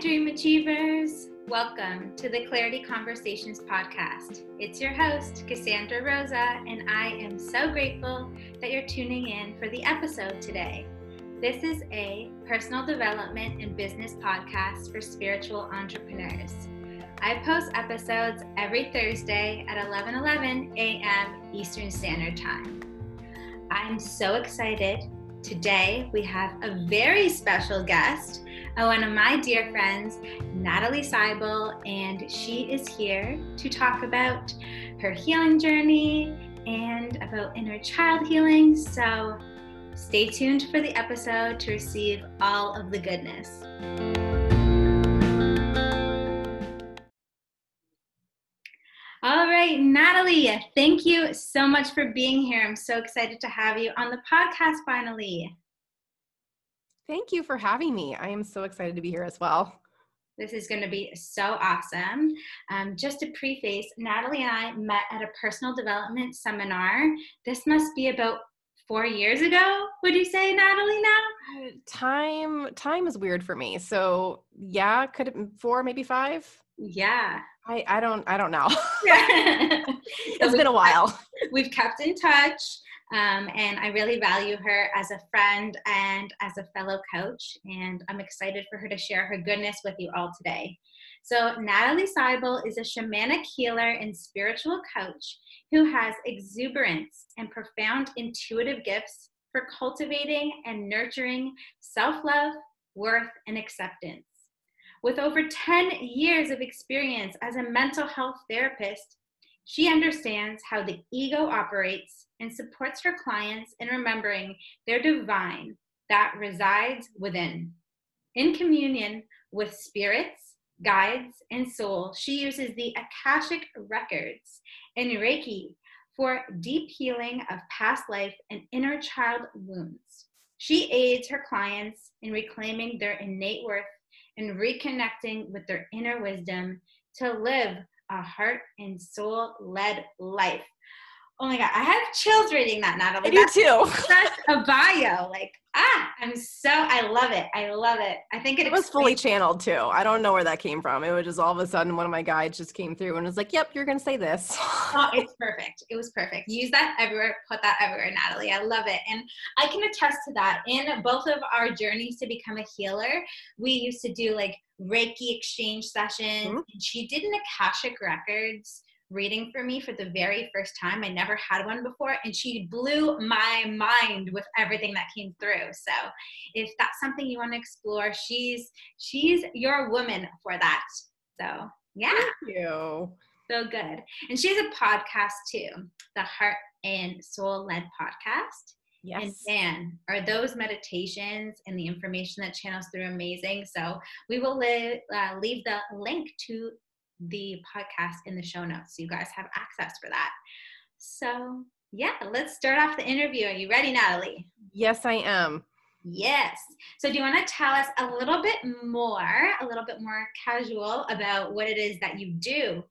Dream Achievers. Welcome to the Clarity Conversations podcast. It's your host, Cassandra Rosa, and I am so grateful that you're tuning in for the episode today. This is a personal development and business podcast for spiritual entrepreneurs. I post episodes every Thursday at 11 11 a.m. Eastern Standard Time. I'm so excited. Today, we have a very special guest Uh, one of my dear friends, Natalie Seibel, and she is here to talk about her healing journey and about inner child healing. So stay tuned for the episode to receive all of the goodness. All right, Natalie, thank you so much for being here. I'm so excited to have you on the podcast finally. Thank you for having me. I am so excited to be here as well. This is going to be so awesome. Um, just to preface, Natalie and I met at a personal development seminar. This must be about four years ago. Would you say, Natalie? Now, uh, time time is weird for me. So yeah, could it four, maybe five? Yeah. I I don't I don't know. it's been a while. We've kept in touch. Um, and I really value her as a friend and as a fellow coach. And I'm excited for her to share her goodness with you all today. So, Natalie Seibel is a shamanic healer and spiritual coach who has exuberance and profound intuitive gifts for cultivating and nurturing self love, worth, and acceptance. With over 10 years of experience as a mental health therapist, she understands how the ego operates and supports her clients in remembering their divine that resides within. In communion with spirits, guides, and soul, she uses the Akashic records and Reiki for deep healing of past life and inner child wounds. She aids her clients in reclaiming their innate worth and reconnecting with their inner wisdom to live a heart and soul led life. Oh my God, I have chills reading that, Natalie. I do too. That's a bio. Like, ah, I'm so, I love it. I love it. I think it, it was fully channeled too. I don't know where that came from. It was just all of a sudden one of my guides just came through and was like, yep, you're going to say this. oh, it's perfect. It was perfect. Use that everywhere. Put that everywhere, Natalie. I love it. And I can attest to that. In both of our journeys to become a healer, we used to do like Reiki exchange sessions. Mm-hmm. And she did an Akashic Records reading for me for the very first time. I never had one before, and she blew my mind with everything that came through. So, if that's something you want to explore, she's she's your woman for that. So, yeah. Thank you. So good. And she has a podcast too, the Heart and Soul Led Podcast. Yes. And man, are those meditations and the information that channels through amazing. So we will li- uh, leave the link to the podcast in the show notes so you guys have access for that. So, yeah, let's start off the interview. Are you ready, Natalie? Yes, I am. Yes. So, do you want to tell us a little bit more, a little bit more casual about what it is that you do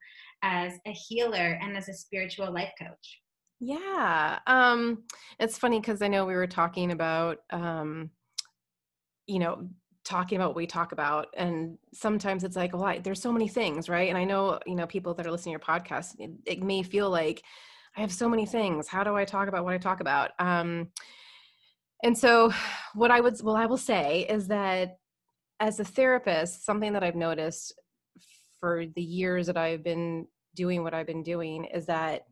as a healer and as a spiritual life coach? Yeah. Um, it's funny because I know we were talking about, um, you know, talking about what we talk about and sometimes it's like well I, there's so many things right? And i know you know people that are listening to your podcast it, it, may feel like i have so many things. How do i talk about what i talk about? Um, and so what i would well i will say is that as a therapist something that i've noticed for the years that i've been doing what i've been doing is that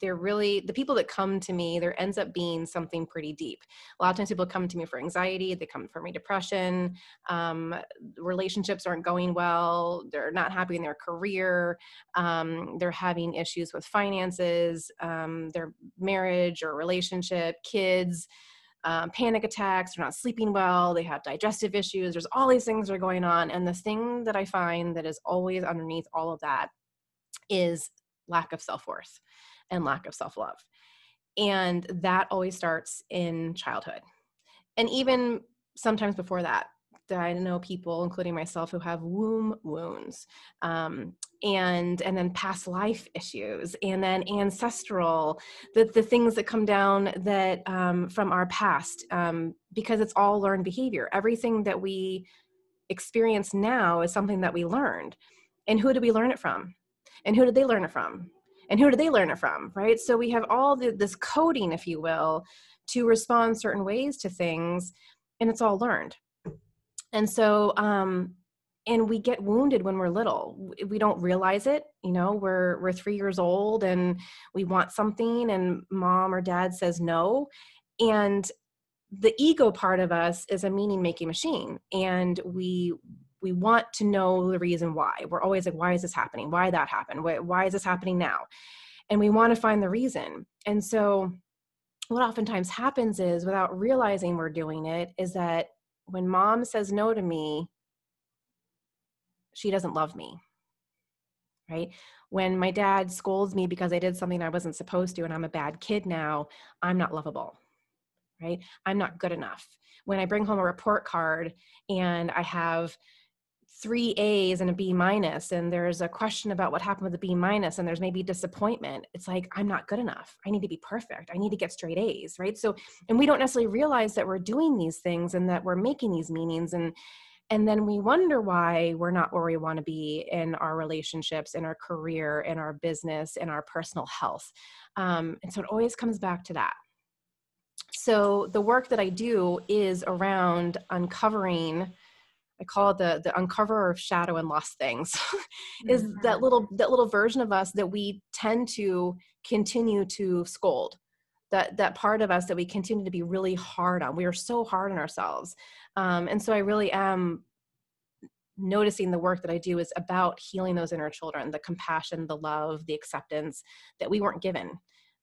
they're really the people that come to me there ends up being something pretty deep a lot of times people come to me for anxiety they come for me depression um, relationships aren't going well they're not happy in their career um, they're having issues with finances um, their marriage or relationship kids um, panic attacks, they're not sleeping well, they have digestive issues, there's all these things that are going on. And the thing that I find that is always underneath all of that is lack of self worth and lack of self love. And that always starts in childhood. And even sometimes before that, I know people, including myself, who have womb wounds, um, and and then past life issues, and then ancestral, the the things that come down that um, from our past, um, because it's all learned behavior. Everything that we experience now is something that we learned. And who did we learn it from? And who did they learn it from? And who did they learn it from? Right. So we have all the, this coding, if you will, to respond certain ways to things, and it's all learned. And so, um, and we get wounded when we're little we don't realize it you know we're we're 3 years old and we want something and mom or dad says no and the ego part of us is a meaning making machine and we we want to know the reason why. We're always like why is this happening? Why that happened? Why, why is this happening now? And we want to find the reason. And so what oftentimes happens is without realizing we're doing it is that when mom says no to me she doesn't love me right? When my dad scolds me because i did something i wasn't supposed to and i'm a bad kid now i'm not lovable right? I'm not good enough. When i bring home a report card and i have three A's and a B minus, and there's a question about what happened with the B minus, and there's maybe disappointment. It's like, I'm not good enough. I need to be perfect. I need to get straight A's, right? So, and we don't necessarily realize that we're doing these things and that we're making these meanings. And and then we wonder why we're not where we want to be in our relationships in our career in our business in our personal health um, and so it always comes back to that so the work that i do is around uncovering i call it the the uncover of shadow and lost things is mm-hmm. that little that little version of us that we tend to continue to scold. That that part of us that we continue to be really hard on. We are so hard on ourselves. Um, and so i really am noticing the work that i do is about healing those inner children the compassion the love the acceptance that we weren't given.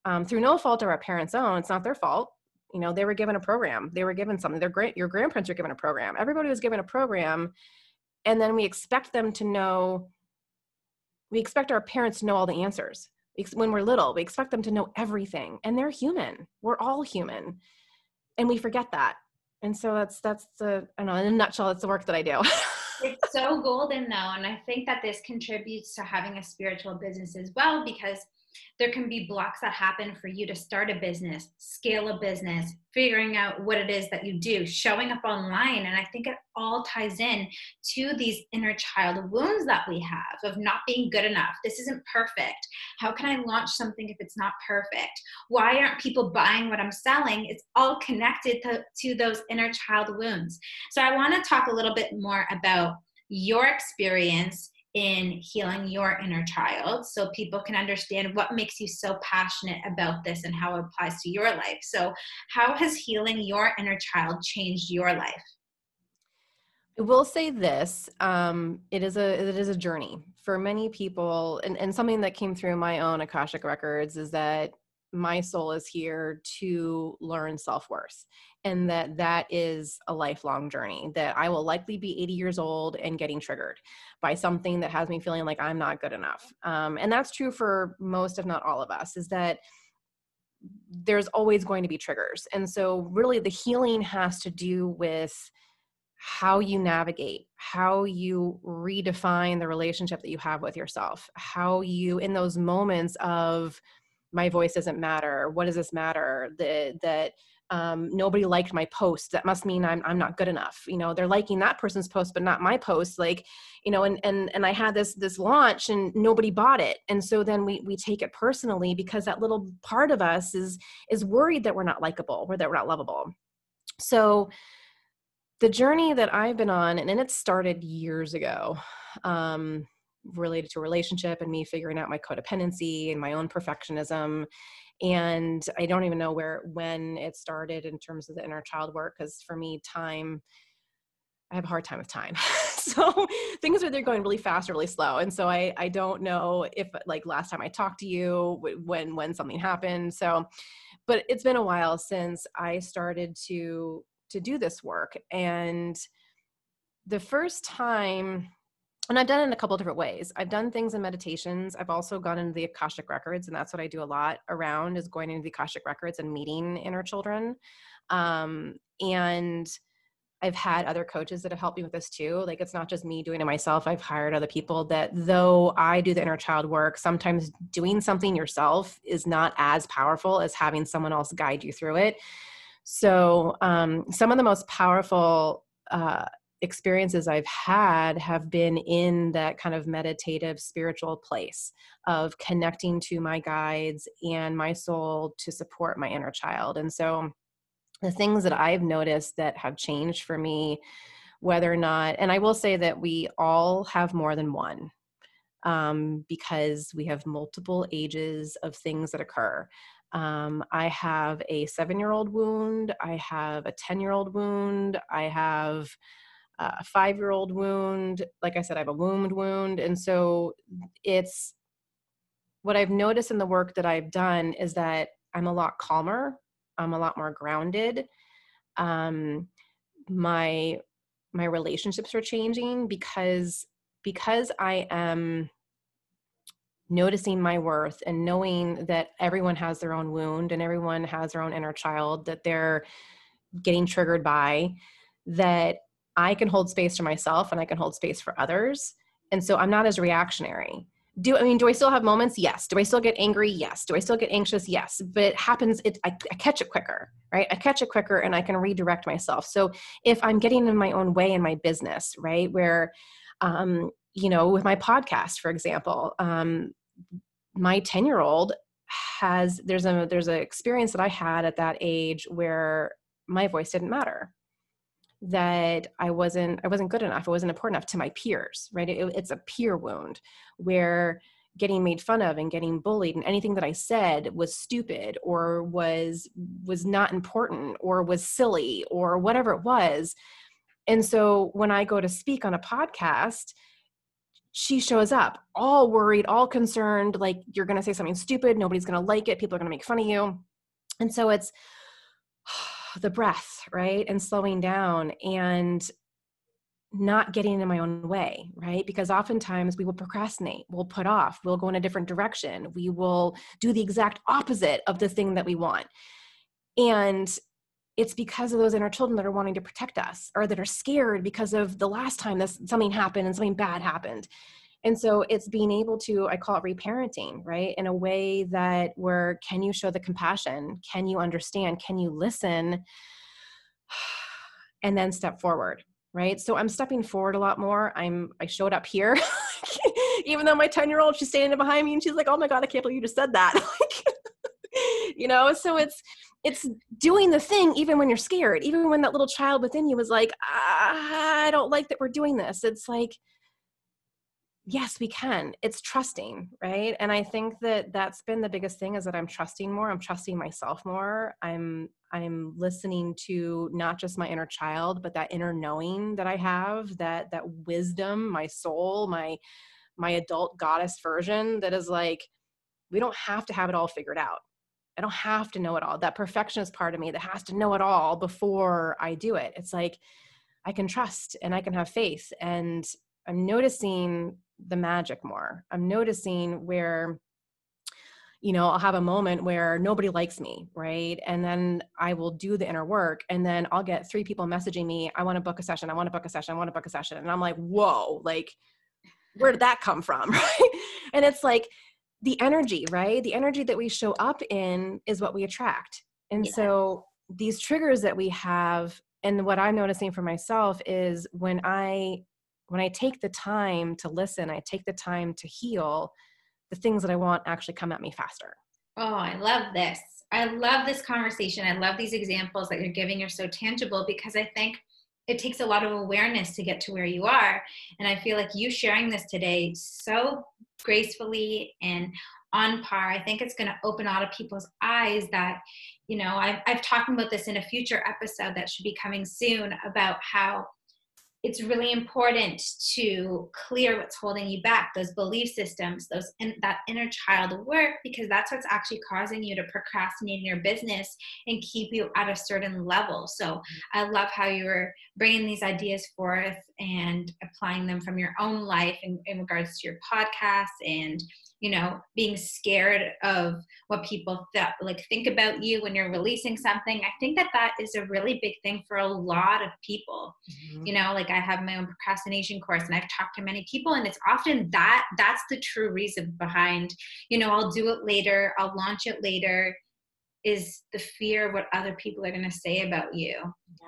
Um, through no fault of our parents own it's not their fault you know they were given a program. They were given something. Their great your grandparents are given a program. Everybody was given a program and then we expect them to know we expect our parents to know all the answers. When we're little we expect them to know everything and they're human. We're all human and we forget that. And so that's that's the i don't know in a nutshell That's the work that i do. It's so golden though and i think that this contributes to having a spiritual business as well because there can be blocks that happen for you to start a business, scale a business, figuring out what it is that you do, showing up online. And I think it all ties in to these inner child wounds that we have of not being good enough. This isn't perfect. How can I launch something if it's not perfect? Why aren't people buying what I'm selling? It's all connected to, to those inner child wounds. So I want to talk a little bit more about your experience in healing your inner child so people can understand what makes you so passionate about this and how it applies to your life. So, how has healing your inner child changed your life? I will say this: um, it is a it is a journey for many people, and, and something that came through my own akashic records is that my soul is here to learn self-worth and that that is a lifelong journey that i will likely be 80 years old and getting triggered by something that has me feeling like i'm not good enough. Um, and that's true for most if not all of us is that there's always going to be triggers. And so really the healing has to do with how you navigate, how you redefine the relationship that you have with yourself, how you, in those moments of my voice doesn't matter what does this matter that that um, nobody liked my post that must mean I'm, I'm not good enough. You know they're liking that person's post but not my post like you know and and and i had this this launch and nobody bought it. And so then we we take it personally because that little part of us is is worried that we're not likable or that we're not lovable. So the journey that i've been on and, and it started years ago um related to relationship and me figuring out my codependency and my own perfectionism. And i don't even know where when it started in terms of the inner child work because for me time i have a hard time with time. So things are they're going really fast or really slow. And so i i don't know if like last time i talked to you when when something happened. So but it's been a while since i started to to do this work. And the first time and I've done it in a couple different ways. I've done things in meditations. I've also gone into the Akashic records, and that's what I do a lot around is going into the Akashic records and meeting inner children. Um, and I've had other coaches that have helped me with this too. Like it's not just me doing it myself. I've hired other people that though I do the inner child work, sometimes doing something yourself is not as powerful as having someone else guide you through it. So um, some of the most powerful uh, experiences I've had have been in that kind of meditative spiritual place of connecting to my guides and my soul to support my inner child. And so the things that I've noticed that have changed for me, whether or not, and I will say that we all have more than one. Um, because we have multiple ages of things that occur. Um, I have a seven year old wound. I have a 10 year old wound. I have a five year old wound. Like I said, I have a wound wound. And so it's what I've noticed in the work that I've done is that I'm a lot calmer. I'm a lot more grounded. Um, my my relationships are changing because because I am noticing my worth and knowing that everyone has their own wound and everyone has their own inner child that they're getting triggered by that I can hold space for myself and I can hold space for others. And so I'm not as reactionary. Do I mean do I still have moments? Yes. Do I still get angry? Yes. Do I still get anxious? Yes. But it happens it I, I catch it quicker right? I catch it quicker and I can redirect myself. So if I'm getting in my own way in my business right where um you know, with my podcast, for example, um, my 10 year old has, there's a, there's an experience that I had at that age where my voice didn't matter that I wasn't, I wasn't good enough. I wasn't important enough to my peers, right? It, it's a peer wound where getting made fun of and getting bullied and anything that I said was stupid or was, was not important or was silly or whatever it was. And so when I go to speak on a podcast, she shows up all worried, all concerned, like you're going to say something stupid, nobody's going to like it, people are going to make fun of you. And so it's the breath, right? And slowing down and not getting in my own way, right? Because oftentimes we will procrastinate, we'll put off, we'll go in a different direction, we will do the exact opposite of the thing that we want. And it's because of those inner children that are wanting to protect us or that are scared because of the last time this something happened and something bad happened and so it's being able to i call it reparenting right? In a way that where can you show the compassion? Can you understand? Can you listen? And then step forward right? So i'm stepping forward a lot more. I'm i showed up here. Even though my 10 year old she's standing behind me and she's like oh my god i can't believe you just said that. You know? So it's it's doing the thing even when you're scared even when that little child within you is like ah, i don't like that we're doing this. It's like yes we can it's trusting right and i think that that's been the biggest thing is that i'm trusting more i'm trusting myself more i'm i'm listening to not just my inner child but that inner knowing that i have that that wisdom my soul my my adult goddess version that is like we don't have to have it all figured out I don't have to know it all. That perfectionist part of me that has to know it all before I do it. It's like I can trust and I can have faith. And I'm noticing the magic more. I'm noticing where, you know, I'll have a moment where nobody likes me, right? And then I will do the inner work. And then I'll get three people messaging me, I want to book a session, I want to book a session, I want to book a session. And I'm like, whoa, like, where did that come from? Right. And it's like, the energy, right? The energy that we show up in is what we attract. And yes. so these triggers that we have and what I'm noticing for myself is when I when I take the time to listen, I take the time to heal, the things that I want actually come at me faster. Oh, I love this. I love this conversation. I love these examples that you're giving are so tangible because I think it takes a lot of awareness to get to where you are. And I feel like you sharing this today so gracefully and on par, I think it's going to open a lot of people's eyes that, you know, I've, I've talked about this in a future episode that should be coming soon about how it's really important to clear what's holding you back those belief systems those in, that inner child work because that's what's actually causing you to procrastinate in your business and keep you at a certain level. So mm-hmm. i love how you were bringing these ideas forth and applying them from your own life in, in regards to your podcast and you know being scared of what people th- like think about you when you're releasing something i think that that is a really big thing for a lot of people mm-hmm. you know like i have my own procrastination course and i've talked to many people and it's often that that's the true reason behind you know i'll do it later i'll launch it later is the fear of what other people are going to say about you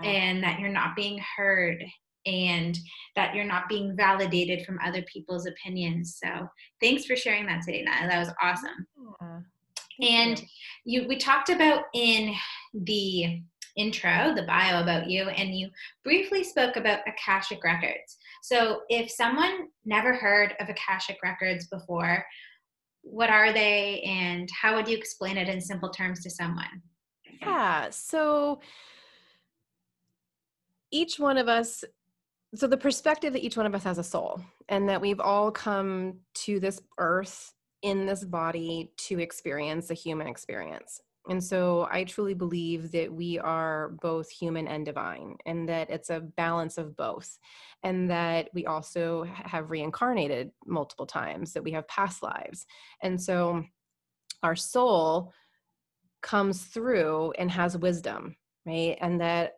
yeah. and that you're not being heard and that you're not being validated from other people's opinions. So thanks for sharing that today, Natalie. That was awesome. Yeah. And you. you we talked about in the intro, the bio about you, and you briefly spoke about Akashic Records. So, if someone never heard of Akashic Records before, what are they and how would you explain it in simple terms to someone? Yeah, so each one of us so the perspective that each one of us has a soul and that we've all come to this earth in this body to experience a human experience and so I truly believe that we are both human and divine, and that it's a balance of both, and that we also have reincarnated multiple times, that we have past lives. And so our soul comes through and has wisdom, right? And that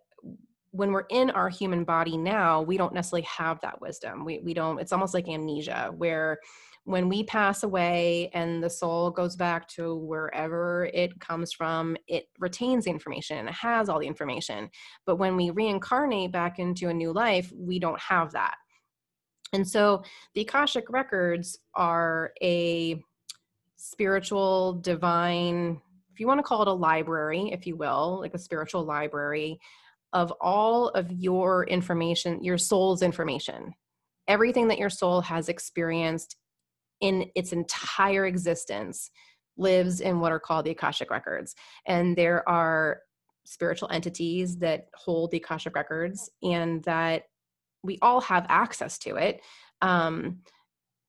when we're in our human body now, we don't necessarily have that wisdom. We, we don't, it's almost like amnesia where when we pass away and the soul goes back to wherever it comes from, it retains the information, and it has all the information. But when we reincarnate back into a new life, we don't have that. And so the Akashic records are a spiritual, divine, if you want to call it a library, if you will, like a spiritual library of all of your information, your soul's information. Everything that your soul has experienced in its entire existence lives in what are called the Akashic records. And there are spiritual entities that hold the Akashic records and that we all have access to it. Um,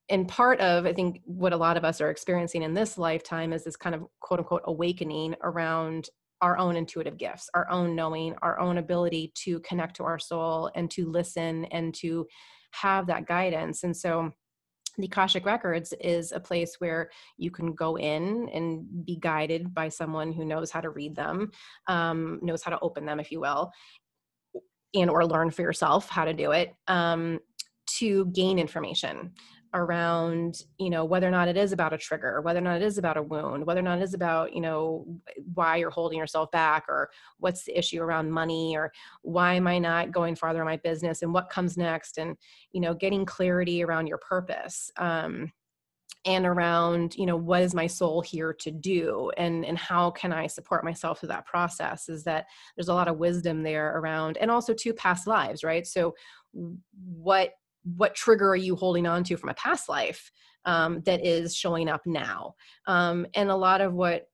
and part of, I think, what a lot of us are experiencing in this lifetime is this kind of quote unquote awakening around our own intuitive gifts, our own knowing, our own ability to connect to our soul and to listen and to have that guidance. And so, the Akashic Records is a place where you can go in and be guided by someone who knows how to read them, um, knows how to open them, if you will, and or learn for yourself how to do it um, to gain information around you know whether or not it is about a trigger whether or not it is about a wound whether or not it is about you know why you're holding yourself back or what's the issue around money or why am i not going farther in my business and what comes next and you know getting clarity around your purpose um, and around you know what is my soul here to do and and how can i support myself through that process is that there's a lot of wisdom there around and also two past lives right? So what what trigger are you holding on to from a past life um, that is showing up now? Um, and a lot of what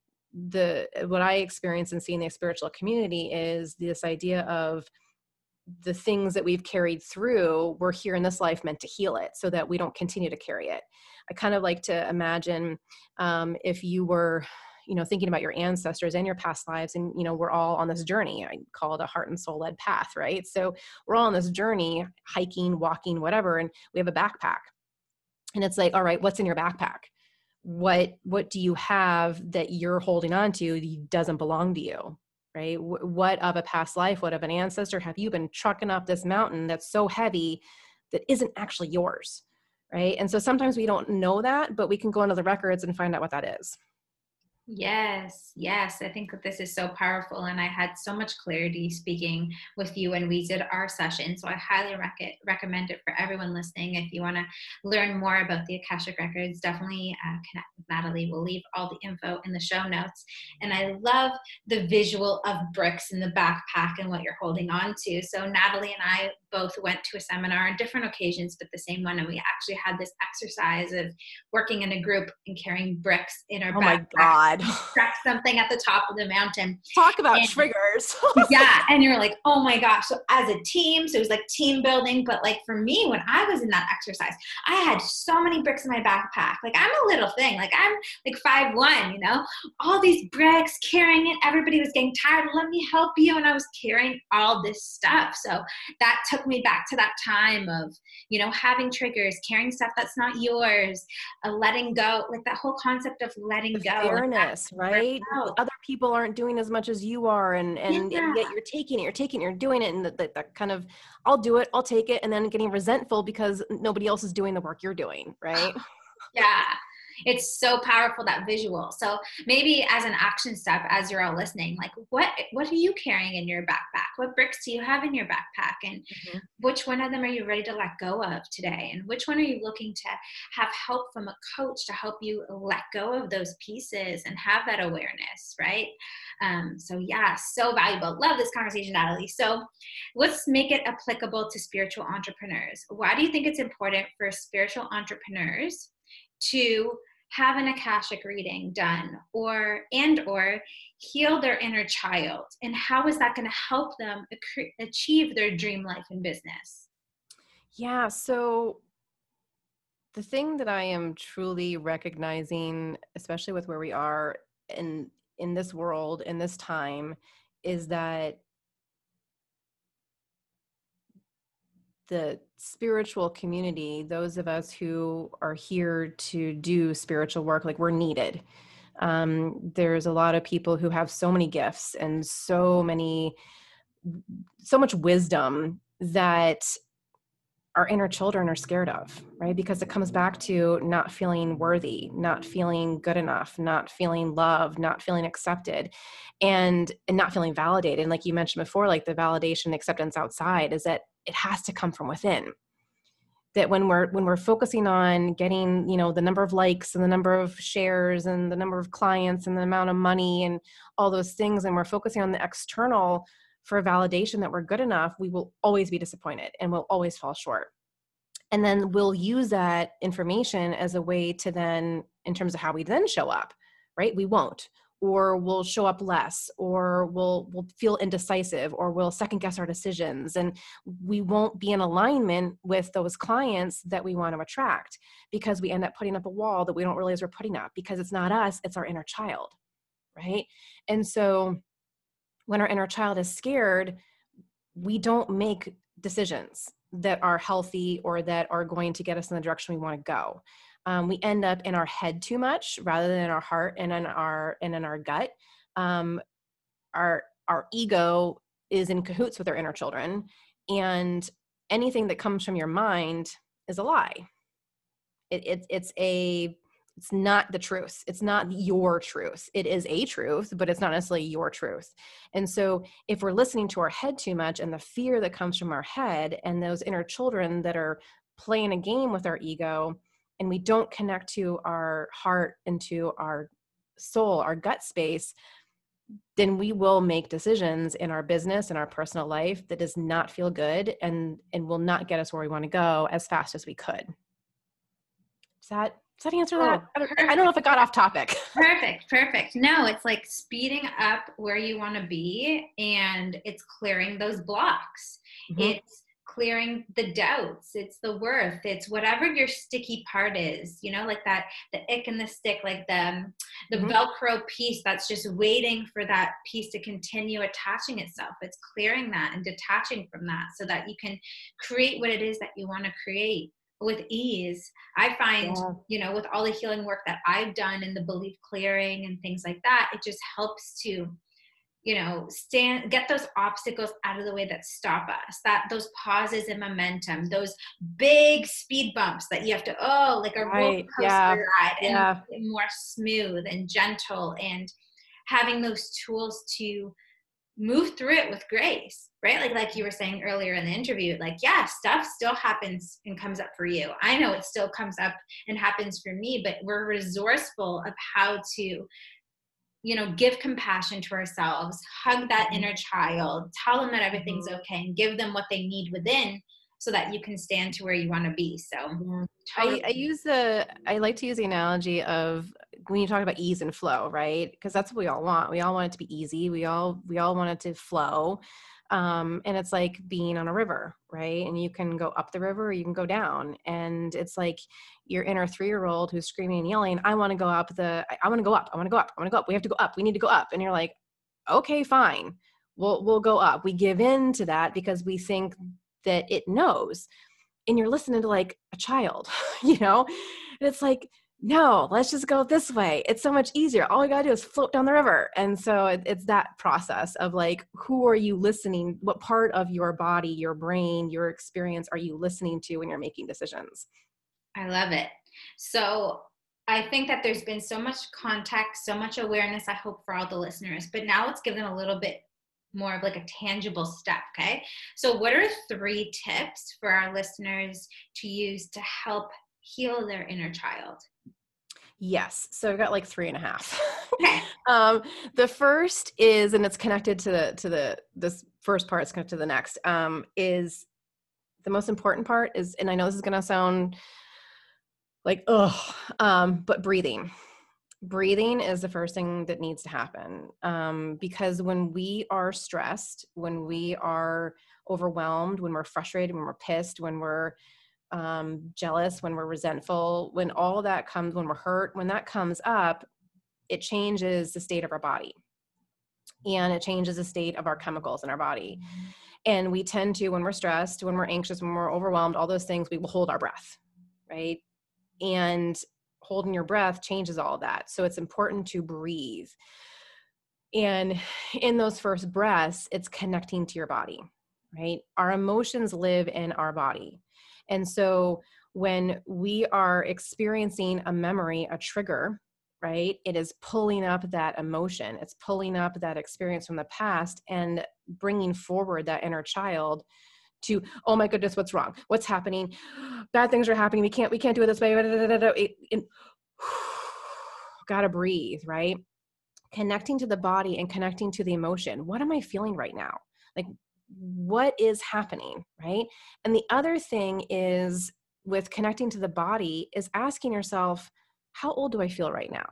the what i experience and see in the spiritual community is this idea of the things that we've carried through we're here in this life meant to heal it so that we don't continue to carry it. I kind of like to imagine um, if you were you know thinking about your ancestors and your past lives and you know we're all on this journey. I call it a heart and soul led path right? So we're all on this journey hiking walking whatever and we have a backpack. And it's like all right what's in your backpack? What what do you have that you're holding on to that doesn't belong to you? Right? What of a past life what of an ancestor have you been trucking up this mountain that's so heavy that isn't actually yours right? And so sometimes we don't know that but we can go into the records and find out what that is Yes, yes. I think that this is so powerful. And I had so much clarity speaking with you when we did our session. So I highly rec- recommend it for everyone listening. If you want to learn more about the Akashic Records, definitely uh, connect with Natalie. We'll leave all the info in the show notes. And I love the visual of bricks in the backpack and what you're holding on to. So Natalie and I both went to a seminar on different occasions, but the same one. And we actually had this exercise of working in a group and carrying bricks in our oh backpack. my God. Track something at the top of the mountain. Talk about and, triggers. yeah. And you're like, oh my gosh. So as a team, so it was like team building. But like for me, when I was in that exercise, I had so many bricks in my backpack. Like I'm a little thing. Like I'm like five one, you know, all these bricks carrying it. Everybody was getting tired. Let me help you. And I was carrying all this stuff. So that took me back to that time of, you know, having triggers, carrying stuff that's not yours, uh, letting go, like that whole concept of letting the go. Fairness. Like right other people aren't doing as much as you are and and, yeah. and yet you're taking it you're taking it you're doing it and that, that, that kind of i'll do it i'll take it and then getting resentful because nobody else is doing the work you're doing right yeah it's so powerful that visual so maybe as an action step as you're all listening like what what are you carrying in your backpack What bricks do you have in your backpack? And mm-hmm. which one of them are you ready to let go of today? And which one are you looking to have help from a coach to help you let go of those pieces and have that awareness, right? Um, so, yeah, so valuable. Love this conversation, Natalie. So, let's make it applicable to spiritual entrepreneurs. Why do you think it's important for spiritual entrepreneurs to have an akashic reading done or and or heal their inner child? And how is that going to help them achieve their dream life and business? Yeah so the thing that i am truly recognizing especially with where we are in in this world in this time is that the spiritual community, those of us who are here to do spiritual work, like we're needed. Um, there's a lot of people who have so many gifts and so many, so much wisdom that our inner children are scared of, right? Because it comes back to not feeling worthy, not feeling good enough, not feeling loved, not feeling accepted, and and not feeling validated. And like you mentioned before, like the validation acceptance outside is that it has to come from within that when we're when we're focusing on getting you know the number of likes and the number of shares and the number of clients and the amount of money and all those things and we're focusing on the external for validation that we're good enough we will always be disappointed and we'll always fall short. And then we'll use that information as a way to then in terms of how we then show up right? We won't. Or we'll show up less or we'll we'll feel indecisive or we'll second guess our decisions and we won't be in alignment with those clients that we want to attract because we end up putting up a wall that we don't realize we're putting up because it's not us it's our inner child right? And so when our inner child is scared we don't make decisions that are healthy or that are going to get us in the direction we want to go. Um, we end up in our head too much rather than in our heart and in our and in our gut. Um, our our ego is in cahoots with our inner children and anything that comes from your mind is a lie. It, it, it's a it's not the truth. It's not mm-hmm. your truth. It is a truth but it's not necessarily your truth. And so if we're listening to our head too much and the fear that comes from our head and those inner children that are playing a game with our ego and we don't connect to our heart and to our soul, our gut space, then we will make decisions in our business and our personal life that does not feel good and and will not get us where we want to go as fast as we could. Does that does that answer that? Oh, I, don't, know if it got off topic. Perfect, perfect. No, it's like speeding up where you want to be and it's clearing those blocks. Mm-hmm. It's clearing the doubts it's the worth it's whatever your sticky part is you know like that the ick and the stick like the um, the mm-hmm. velcro piece that's just waiting for that piece to continue attaching itself it's clearing that and detaching from that so that you can create what it is that you want to create with ease i find yeah. you know with all the healing work that i've done and the belief clearing and things like that it just helps to you know stand get those obstacles out of the way that stop us that those pauses in momentum those big speed bumps that you have to oh like a right. roller coaster yeah. ride and yeah. more smooth and gentle and having those tools to move through it with grace right like like you were saying earlier in the interview like yeah stuff still happens and comes up for you i know it still comes up and happens for me but we're resourceful of how to you know, give compassion to ourselves, hug that mm-hmm. inner child, tell them that everything's mm-hmm. okay, and give them what they need within so that you can stand to where you want to be. So totally. I, I, use the I like to use the analogy of when you talk about ease and flow, right? Because that's what we all want. We all want it to be easy. We all we all want it to flow um, and it's like being on a river right and you can go up the river or you can go down and it's like your inner three-year-old who's screaming and yelling i want to go up the i, I want to go up i want to go up i want to go up we have to go up we need to go up and you're like okay fine we'll we'll go up we give in to that because we think that it knows and you're listening to like a child you know and it's like no, let's just go this way. It's so much easier. All we got to do is float down the river. And so it, it's that process of like, who are you listening? What part of your body, your brain, your experience are you listening to when you're making decisions? I love it. So I think that there's been so much context, so much awareness, I hope, for all the listeners. But now let's give them a little bit more of like a tangible step. Okay. So, what are three tips for our listeners to use to help heal their inner child? Yes. So I've got like three and a half. Okay. um, the first is, and it's connected to the to the this first part. It's connected to the next. Um, is the most important part is, and I know this is going to sound like oh, um, but breathing. Breathing is the first thing that needs to happen um, because when we are stressed, when we are overwhelmed, when we're frustrated, when we're pissed, when we're um, jealous, when we're resentful, when all that comes, when we're hurt, when that comes up, it changes the state of our body and it changes the state of our chemicals in our body. And we tend to, when we're stressed, when we're anxious, when we're overwhelmed, all those things, we will hold our breath, right? And holding your breath changes all that. So it's important to breathe. And in those first breaths, it's connecting to your body, right? Our emotions live in our body. And so when we are experiencing a memory, a trigger, right, it is pulling up that emotion, it's pulling up that experience from the past and bringing forward that inner child to oh my goodness what's wrong? What's happening? Bad things are happening. We can't we can't do it this way. It, it, gotta breathe right? Connecting to the body and connecting to the emotion. What am i feeling right now? Like what is happening, right? And the other thing is with connecting to the body is asking yourself, how old do I feel right now?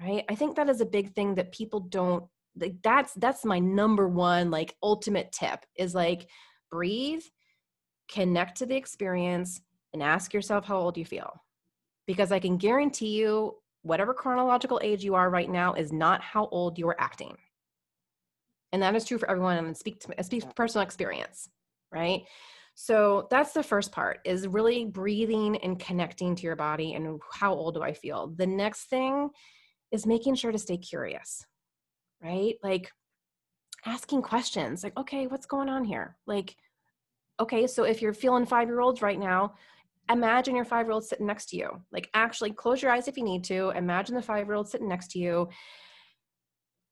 Right? I think that is a big thing that people don't like that's that's my number one like ultimate tip is like breathe, connect to the experience and ask yourself how old you feel. Because I can guarantee you whatever chronological age you are right now is not how old you are acting. And that is true for everyone and speak to speak from personal experience right? So that's the first part is really breathing and connecting to your body and how old do i feel. The next thing is making sure to stay curious right? Like asking questions like okay what's going on here like okay so if you're feeling five year olds right now imagine your five year old sitting next to you like actually close your eyes if you need to imagine the five year old sitting next to you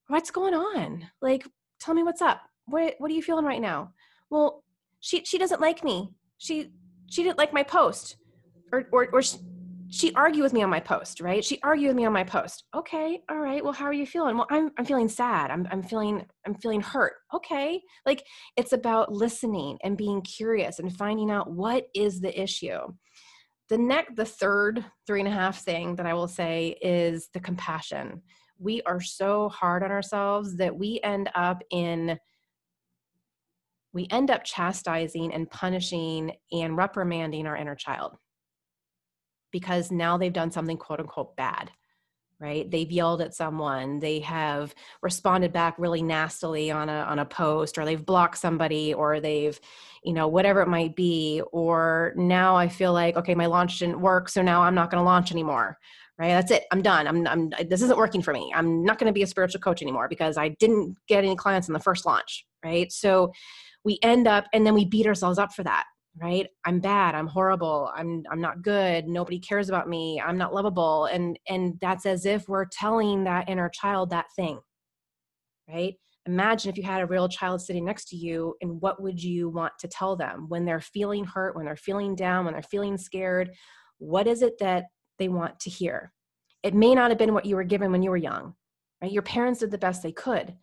what's going on like tell me what's up. What what are you feeling right now? Well, she she doesn't like me. She she didn't like my post. Or or or she, she argued with me on my post, right? She argued with me on my post. Okay, all right. Well, how are you feeling? Well, I'm I'm feeling sad. I'm I'm feeling I'm feeling hurt. Okay. Like it's about listening and being curious and finding out what is the issue. The next the third three and a half thing that I will say is the compassion we are so hard on ourselves that we end up in we end up chastising and punishing and reprimanding our inner child because now they've done something quote unquote bad right? They've yelled at someone they have responded back really nastily on a on a post or they've blocked somebody or they've you know whatever it might be or now i feel like okay my launch didn't work so now i'm not going to launch anymore right? That's it i'm done i'm, I'm this isn't working for me i'm not going to be a spiritual coach anymore because i didn't get any clients in the first launch right? So we end up and then we beat ourselves up for that right i'm bad i'm horrible i'm i'm not good nobody cares about me i'm not lovable and and that's as if we're telling that inner child that thing right imagine if you had a real child sitting next to you and what would you want to tell them when they're feeling hurt when they're feeling down when they're feeling scared what is it that they want to hear. It may not have been what you were given when you were young, right? Your parents did the best they could,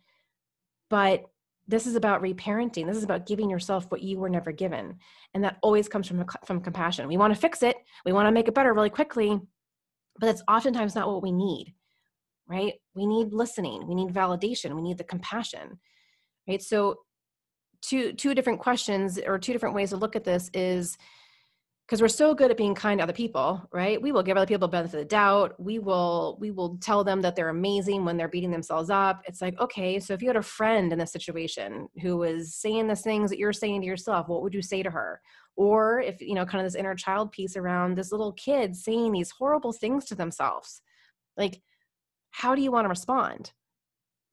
but this is about reparenting. This is about giving yourself what you were never given. And that always comes from, from compassion. We want to fix it, we want to make it better really quickly, but that's oftentimes not what we need, right? We need listening, we need validation, we need the compassion, right? So, two, two different questions or two different ways to look at this is because we're so good at being kind to other people right? We will give other people benefit of the doubt. We will we will tell them that they're amazing when they're beating themselves up. It's like okay so if you had a friend in this situation who was saying the things that you're saying to yourself what would you say to her? Or if you know kind of this inner child piece around this little kid saying these horrible things to themselves. Like how do you want to respond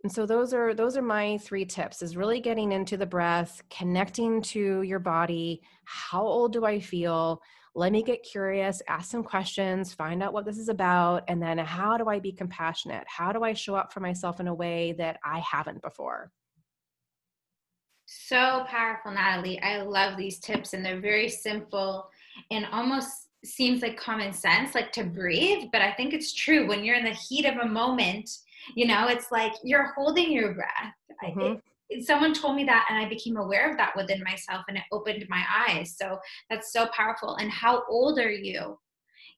and so those are those are my three tips is really getting into the breath, connecting to your body. How old do I feel? Let me get curious, ask some questions, find out what this is about, and then how do I be compassionate? How do I show up for myself in a way that I haven't before? So powerful, Natalie. I love these tips, and they're very simple and almost seems like common sense, like to breathe. But I think it's true when you're in the heat of a moment, you know, it's like you're holding your breath. Mm-hmm. It, someone told me that, and I became aware of that within myself, and it opened my eyes. So that's so powerful. And how old are you?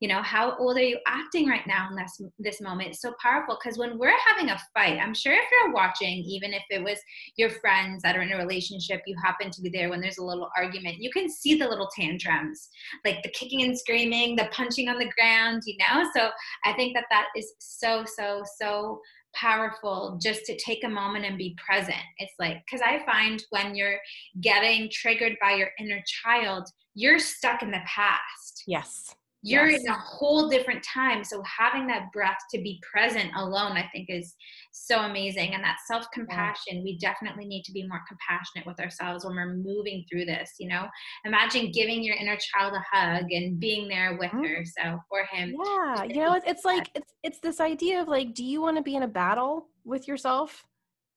You know how old are you acting right now in this this moment it's so powerful because when we're having a fight i'm sure if you're watching even if it was your friends that are in a relationship you happen to be there when there's a little argument you can see the little tantrums like the kicking and screaming the punching on the ground you know so i think that that is so so so powerful just to take a moment and be present. It's like, because I find when you're getting triggered by your inner child, you're stuck in the past. Yes you're yes. in a whole different time so having that breath to be present alone i think is so amazing and that self-compassion yeah. we definitely need to be more compassionate with ourselves when we're moving through this you know? Imagine giving your inner child a hug and being there with mm-hmm. her so for him. Yeah you know it's, it's like it's it's this idea of like do you want to be in a battle with yourself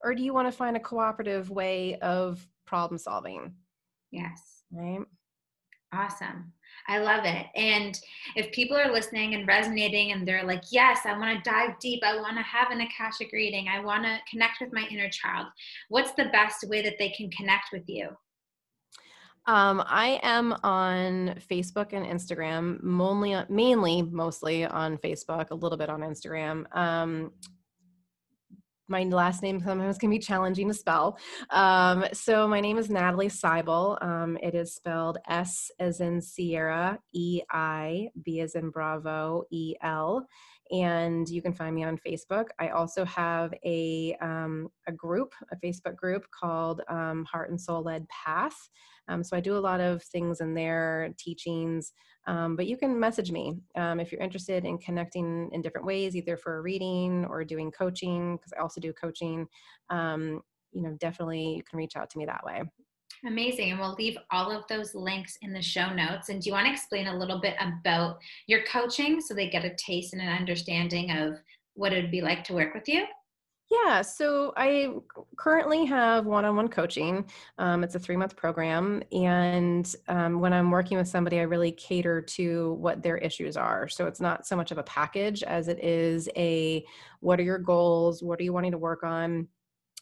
or do you want to find a cooperative way of problem solving yes. Right? Awesome I love it. And if people are listening and resonating and they're like, yes, I want to dive deep, I want to have an Akashic reading, I want to connect with my inner child, what's the best way that they can connect with you? Um, I am on Facebook and Instagram, mainly, mainly, mostly on Facebook, a little bit on Instagram. Um, my last name sometimes can be challenging to spell. Um, so my name is Natalie Seibel. Um, it is spelled S as in Sierra, E I, B as in Bravo, E L. And you can find me on Facebook. I also have a, um, a group, a Facebook group called um, Heart and Soul Led Path. Um, so I do a lot of things in there, teachings, um, but you can message me um, if you're interested in connecting in different ways, either for a reading or doing coaching, because I also do coaching. Um, you know, definitely you can reach out to me that way. Amazing. And we'll leave all of those links in the show notes. And do you want to explain a little bit about your coaching so they get a taste and an understanding of what it would be like to work with you? Yeah, so I currently have one on one coaching. Um, it's a three month program. And um, when I'm working with somebody, I really cater to what their issues are. So it's not so much of a package as it is a what are your goals? What are you wanting to work on?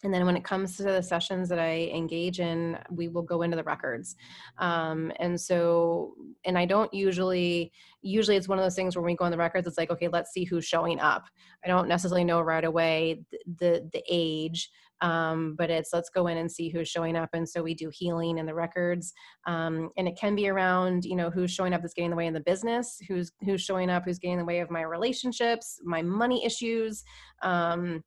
And then when it comes to the sessions that I engage in, we will go into the records. Um, and so, and I don't usually, usually it's one of those things where we go in the records, it's like, okay, let's see who's showing up. I don't necessarily know right away the, the, the age, um, but it's let's go in and see who's showing up. And so we do healing in the records. Um, and it can be around, you know, who's showing up that's getting in the way in the business, who's, who's showing up, who's getting in the way of my relationships, my money issues. Um,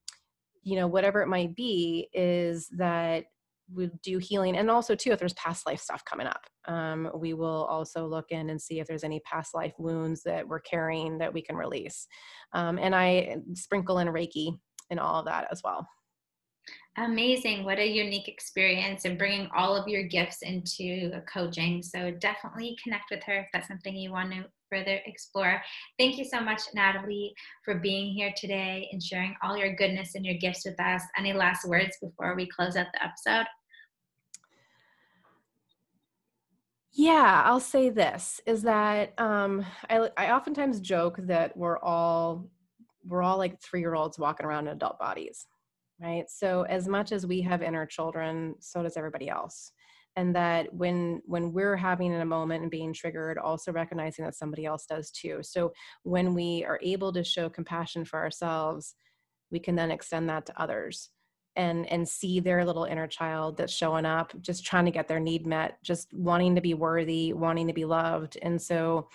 you know whatever it might be is that we do healing. And also too if there's past life stuff coming up um, we will also look in and see if there's any past life wounds that we're carrying that we can release. Um, and i sprinkle in reiki and all of that as well Amazing. What a unique experience and bringing all of your gifts into coaching. So definitely connect with her if that's something you want to further explore. Thank you so much, Natalie, for being here today and sharing all your goodness and your gifts with us. Any last words before we close out the episode? Yeah, I'll say this is that um, I, I oftentimes joke that we're all we're all like three year olds walking around in adult bodies right? So as much as we have inner children, so does everybody else. And that when when we're having in a moment and being triggered, also recognizing that somebody else does too. So when we are able to show compassion for ourselves, we can then extend that to others and and see their little inner child that's showing up just trying to get their need met just wanting to be worthy wanting to be loved and so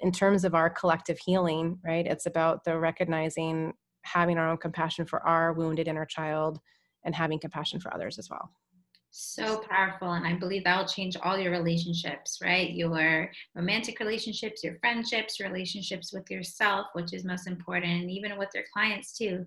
in terms of our collective healing right it's about the recognizing having our own compassion for our wounded inner child and having compassion for others as well. So powerful and i believe that will change all your relationships right? Your romantic relationships your friendships relationships with yourself which is most important and even with your clients too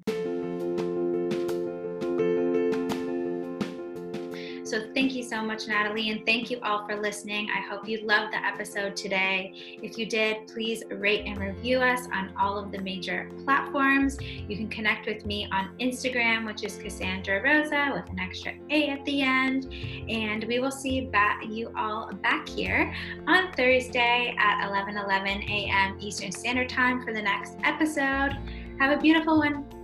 So thank you so much, Natalie, and thank you all for listening. I hope you loved the episode today. If you did, please rate and review us on all of the major platforms. You can connect with me on Instagram, which is Cassandra Rosa with an extra A at the end. And we will see back, you all back here on Thursday at 11 11 a.m. Eastern Standard Time for the next episode. Have a beautiful one.